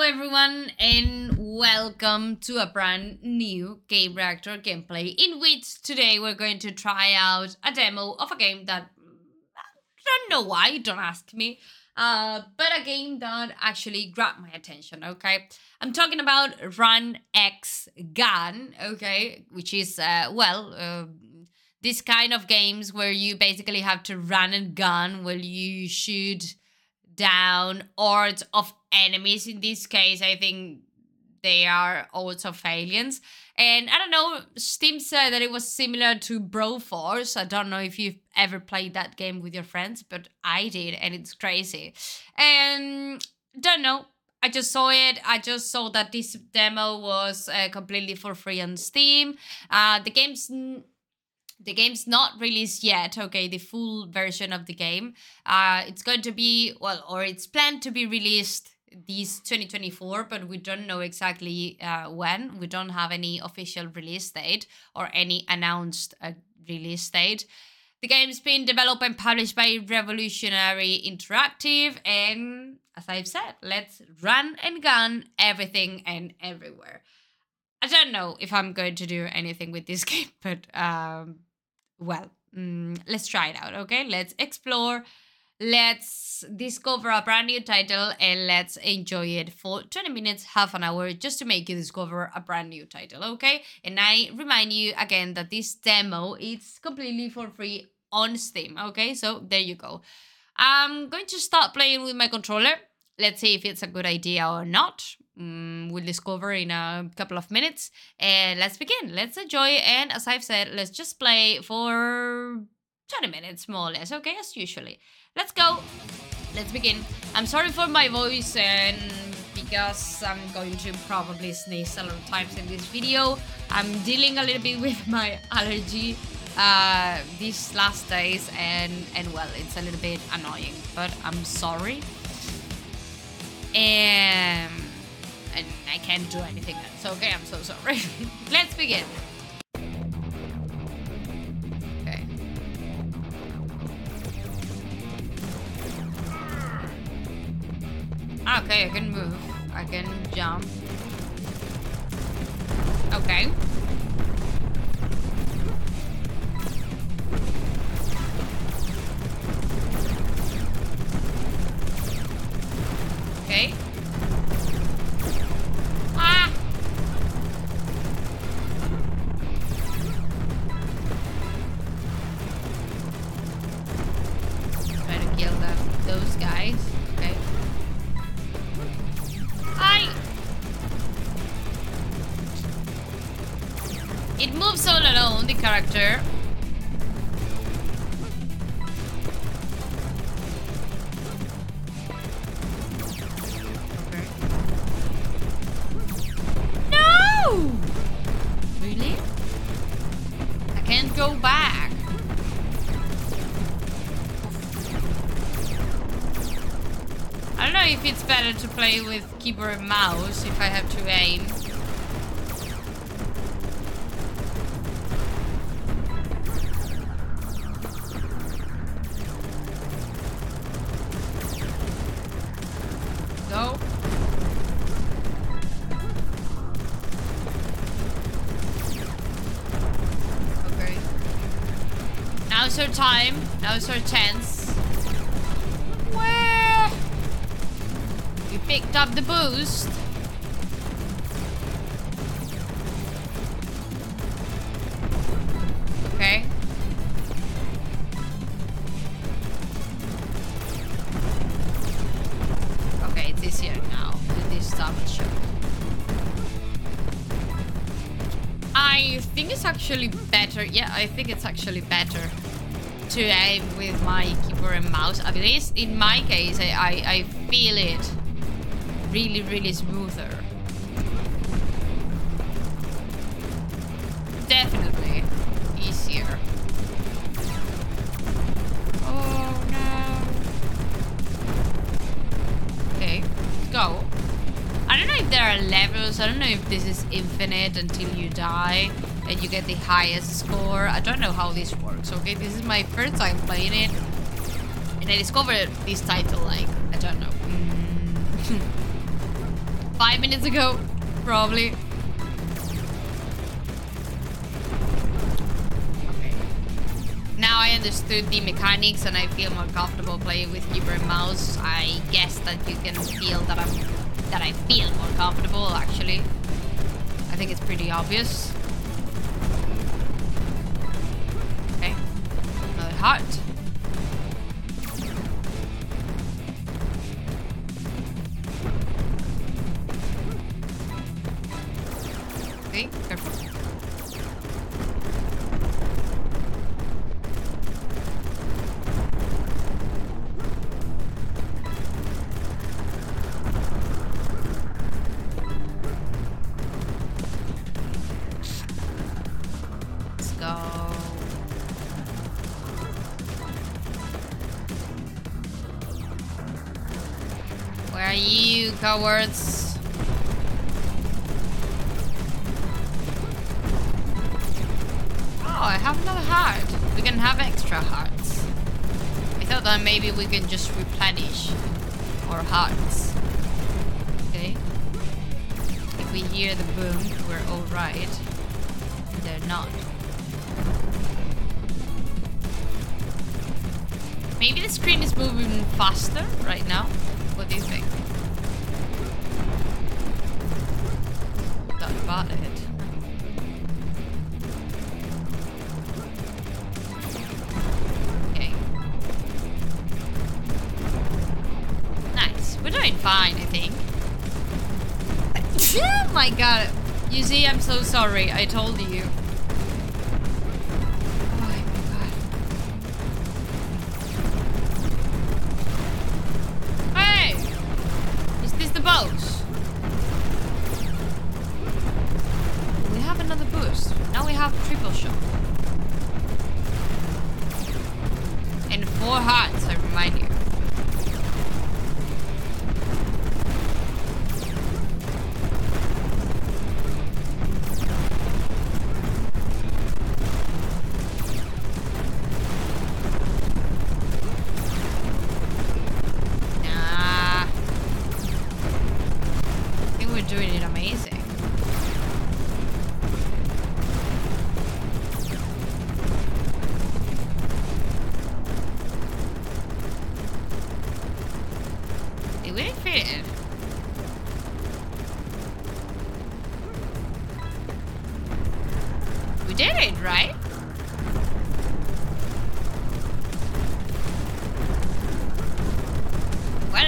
everyone, and welcome to a brand new Gamereactor gameplay in which today we're going to try out a demo of a game that I don't know why, don't ask me, uh, but a game that actually grabbed my attention, okay? I'm talking about Run X Gun, okay, which is, uh, well, uh, this kind of games where you basically have to run and gun while you shoot down hordes of enemies. In this case, I think they are hordes of aliens. And I don't know, Steam said that it was similar to Broforce. I don't know if you've ever played that game with your friends, but I did, and it's crazy. And don't know. I just saw it. I just saw that this demo was uh, completely for free on Steam. Uh, the game's the game's not released yet okay the full version of the game. Uh it's going to be well or it's planned to be released this 2024 but we don't know exactly uh, when. We don't have any official release date or any announced uh, release date. The game's been developed and published by revolutionary interactive and as i've said let's run and gun everything and everywhere. I don't know if i'm going to do anything with this game but um well, mm, let's try it out, okay? Let's explore, let's discover a brand new title, and let's enjoy it for 20 minutes, half an hour, just to make you discover a brand new title, okay? And I remind you again that this demo is completely for free on Steam, okay? So there you go. I'm going to start playing with my controller. Let's see if it's a good idea or not. Mm, we'll discover in a couple of minutes. And let's begin. Let's enjoy. And as I've said, let's just play for 20 minutes, more or less. Okay, as usually. Let's go. Let's begin. I'm sorry for my voice and because I'm going to probably sneeze a lot of times in this video. I'm dealing a little bit with my allergy uh, these last days and, and well, it's a little bit annoying, but I'm sorry. And and I can't do anything else. Okay, I'm so sorry. Let's begin. Okay. Ah, okay, I can move. I can jump. Okay. Character. No! Really? I can't go back. I don't know if it's better to play with keyboard and mouse if I have to aim. Time. Now's her chance. Where? You picked up the boost. Okay. Okay, it's easier now with this damage shot. I think it's actually better. Yeah, I think it's actually better to aim with my keyboard and mouse. At least in my case, I, I, I feel it really, really smoother. Definitely easier. Oh no. Okay, go. I don't know if there are levels. I don't know if this is infinite until you die and you get the highest score. I don't know how this works, okay? This is my first time playing it. And I discovered this title, like, I don't know. Mm. five minutes ago, probably. Okay. Now I understood the mechanics and I feel more comfortable playing with keyboard and mouse. I guess that you can feel that I'm that I feel more comfortable actually. I think it's pretty obvious. Another cowards? Oh, I have another heart. We can have extra hearts. I thought that maybe we can just replenish our hearts. Okay. If we hear the boom, we're alright. They're not. Maybe the screen is moving faster right now. What do you think? It. Okay. Nice. We're doing fine, I think. oh my god. You see, I'm so sorry. I told you.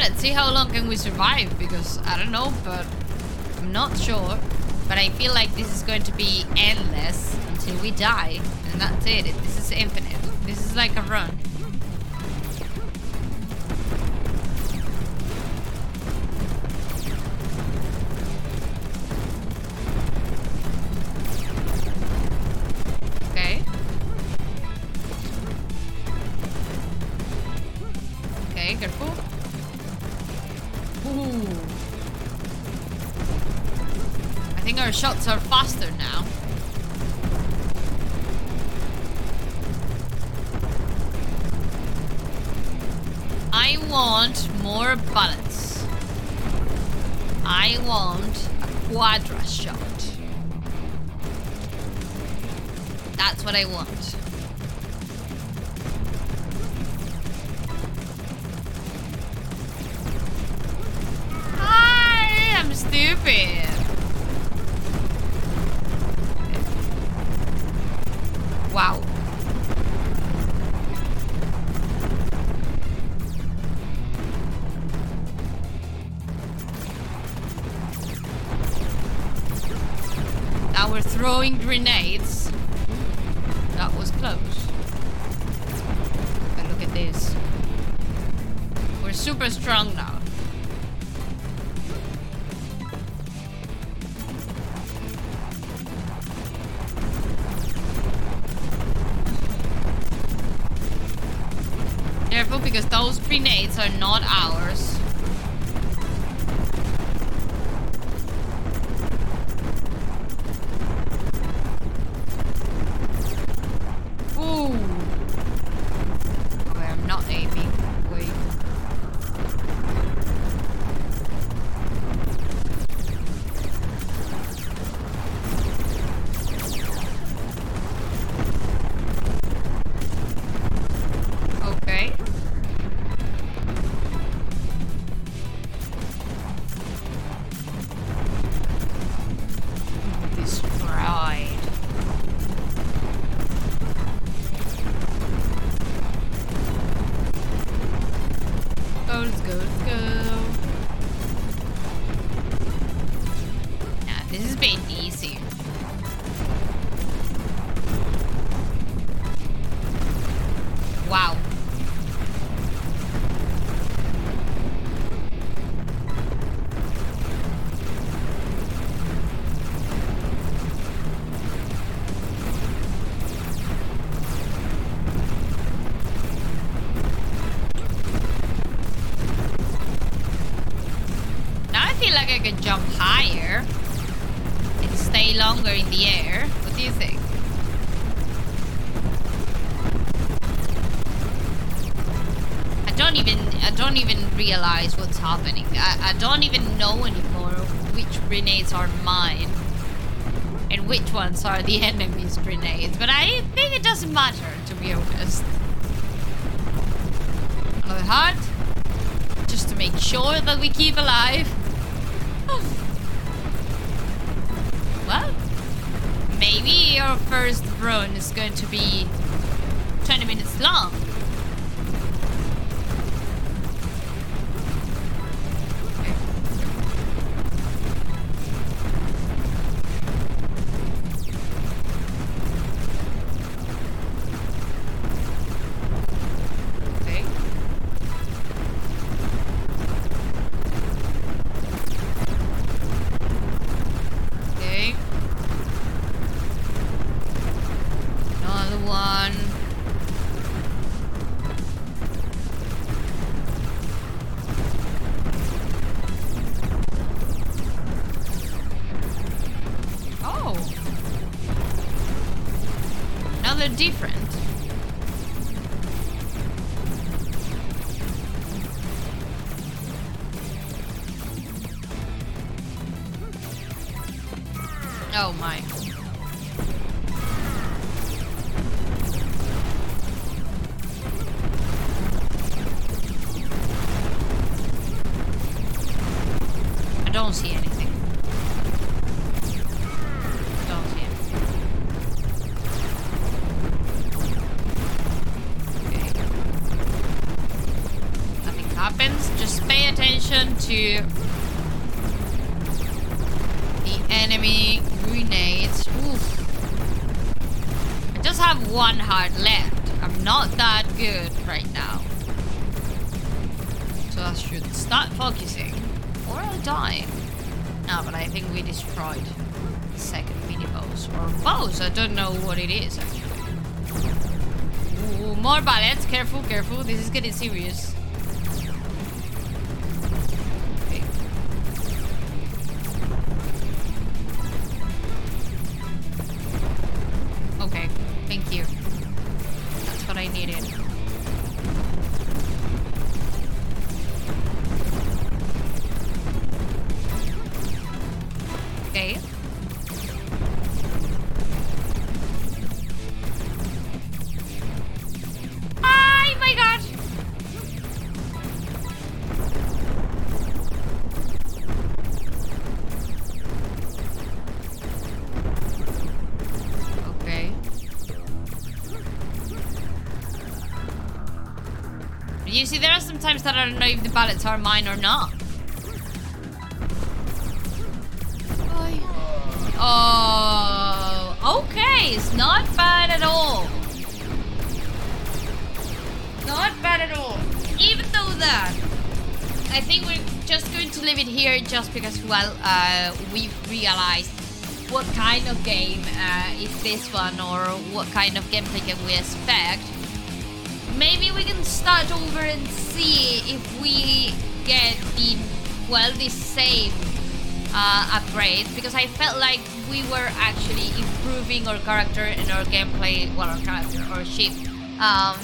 Let's see how long can we survive because I don't know, but I'm not sure. But I feel like this is going to be endless until we die, and that's it. This is infinite. This is like a run. Want more bullets. I want a quadra shot. That's what I want. Hi, I'm stupid. Wow. Now we're throwing grenades. That was close. But look at this. We're super strong now. Careful because those grenades are not ours. Longer in the air. What do you think? I don't even I don't even realize what's happening. I, I don't even know anymore which grenades are mine and which ones are the enemy's grenades. But I think it doesn't matter to be honest. Another heart. Just to make sure that we keep alive. Maybe our first run is going to be 20 minutes long. Different. Oh my. Grenades. Oof. I just have one heart left. I'm not that good right now. So I should start focusing. Or I'll die. No, but I think we destroyed the second mini boss. Or boss, I don't know what it is actually. Ooh, more bullets. Careful, careful. This is getting serious. Times that I don't know if the ballots are mine or not. Oh, okay. It's not bad at all. Not bad at all. Even though that, I think we're just going to leave it here just because, well, uh, we've realized what kind of game uh, is this one or what kind of gameplay can we expect. Maybe we can start over and see if we get the, well, the same uh, upgrades because I felt like we were actually improving our character and our gameplay, well, our character, our ship, um,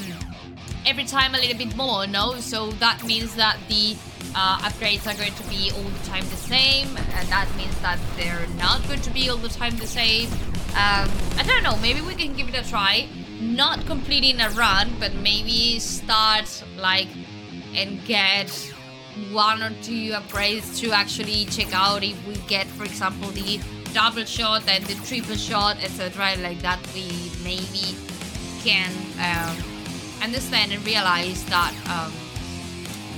every time a little bit more, no? So that means that the uh, upgrades are going to be all the time the same, and that means that they're not going to be all the time the same. Um, I don't know, maybe we can give it a try. Not completing a run, but maybe start like and get one or two upgrades to actually check out if we get, for example, the double shot and the triple shot, etc. Like that, we maybe can um, understand and realize that um,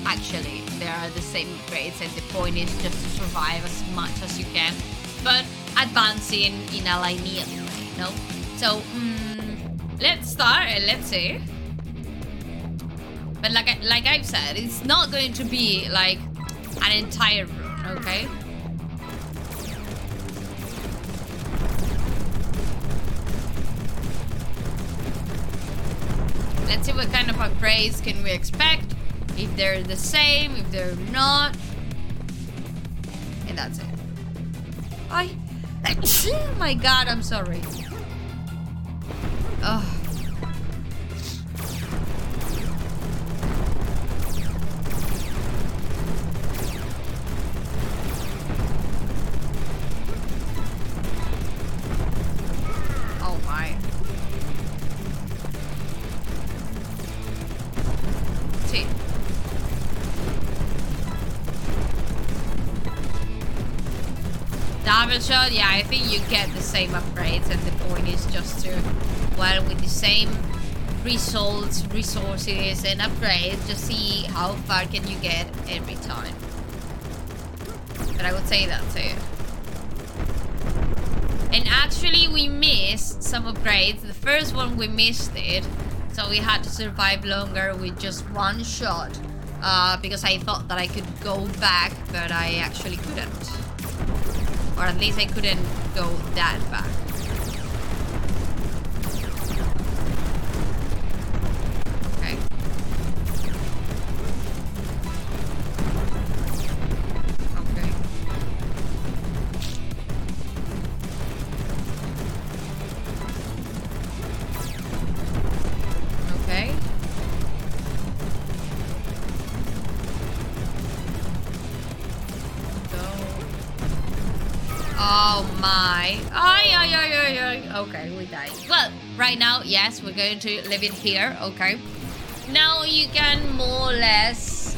actually they are the same grades and the point is just to survive as much as you can but advancing in a linear way no so mm, let's start and let's see but like I, like I've said it's not going to be like an entire room, okay Let's see what kind of upgrades can we expect. If they're the same, if they're not. And that's it. I. oh my god, I'm sorry. Ugh. Shot, yeah, I think you get the same upgrades and the point is just to, well, with the same results, resources and upgrades, just see how far can you get every time. But I would say that too. And actually we missed some upgrades. The first one we missed it. So we had to survive longer with just one shot. Uh, because I thought that I could go back, but I actually couldn't. Or at least I couldn't go that back. Oh my. Ay, ay, ay, ay, ay. Okay, we died. Well, right now, yes, we're going to leave it here, okay? Now you can more or less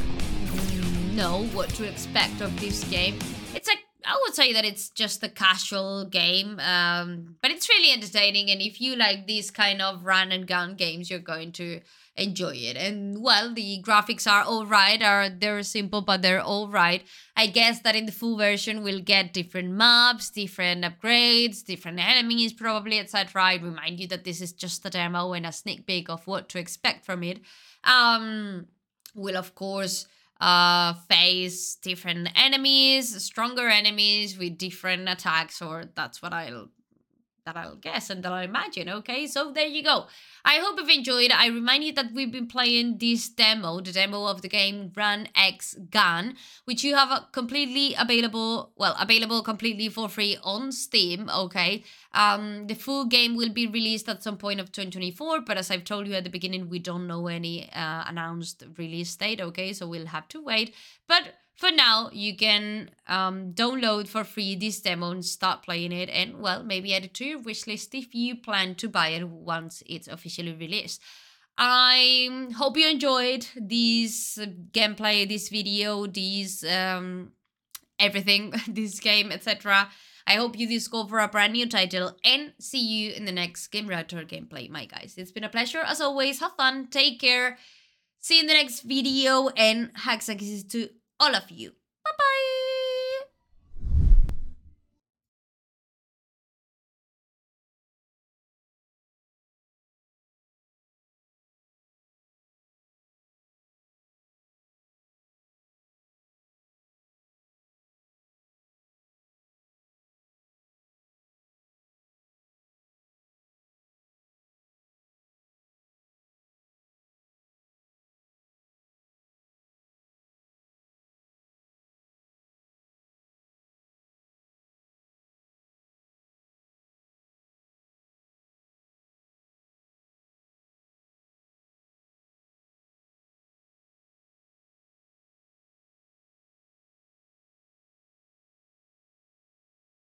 know what to expect of this game. It's like, I would say that it's just a casual game, um, but it's really entertaining. And if you like these kind of run and gun games, you're going to enjoy it. And well, the graphics are all right. Are they're simple, but they're all right. I guess that in the full version we'll get different maps, different upgrades, different enemies, probably, etc. I remind you that this is just a demo and a sneak peek of what to expect from it. Um, we'll of course uh face different enemies stronger enemies with different attacks or that's what i'll that I'll guess and that I'll imagine. Okay, so there you go. I hope you've enjoyed. I remind you that we've been playing this demo, the demo of the game Run X Gun, which you have a completely available, well, available completely for free on Steam. Okay, um, the full game will be released at some point of 2024, but as I've told you at the beginning, we don't know any uh, announced release date. Okay, so we'll have to wait. But for now, you can um, download for free this demo and start playing it, and well, maybe add it to your wishlist if you plan to buy it once it's officially released. I hope you enjoyed this gameplay, this video, this um, everything, this game, etc. I hope you discover a brand new title and see you in the next Gamereactor gameplay, my guys. It's been a pleasure as always. Have fun, take care. See you in the next video, and hugs and kisses to all of you.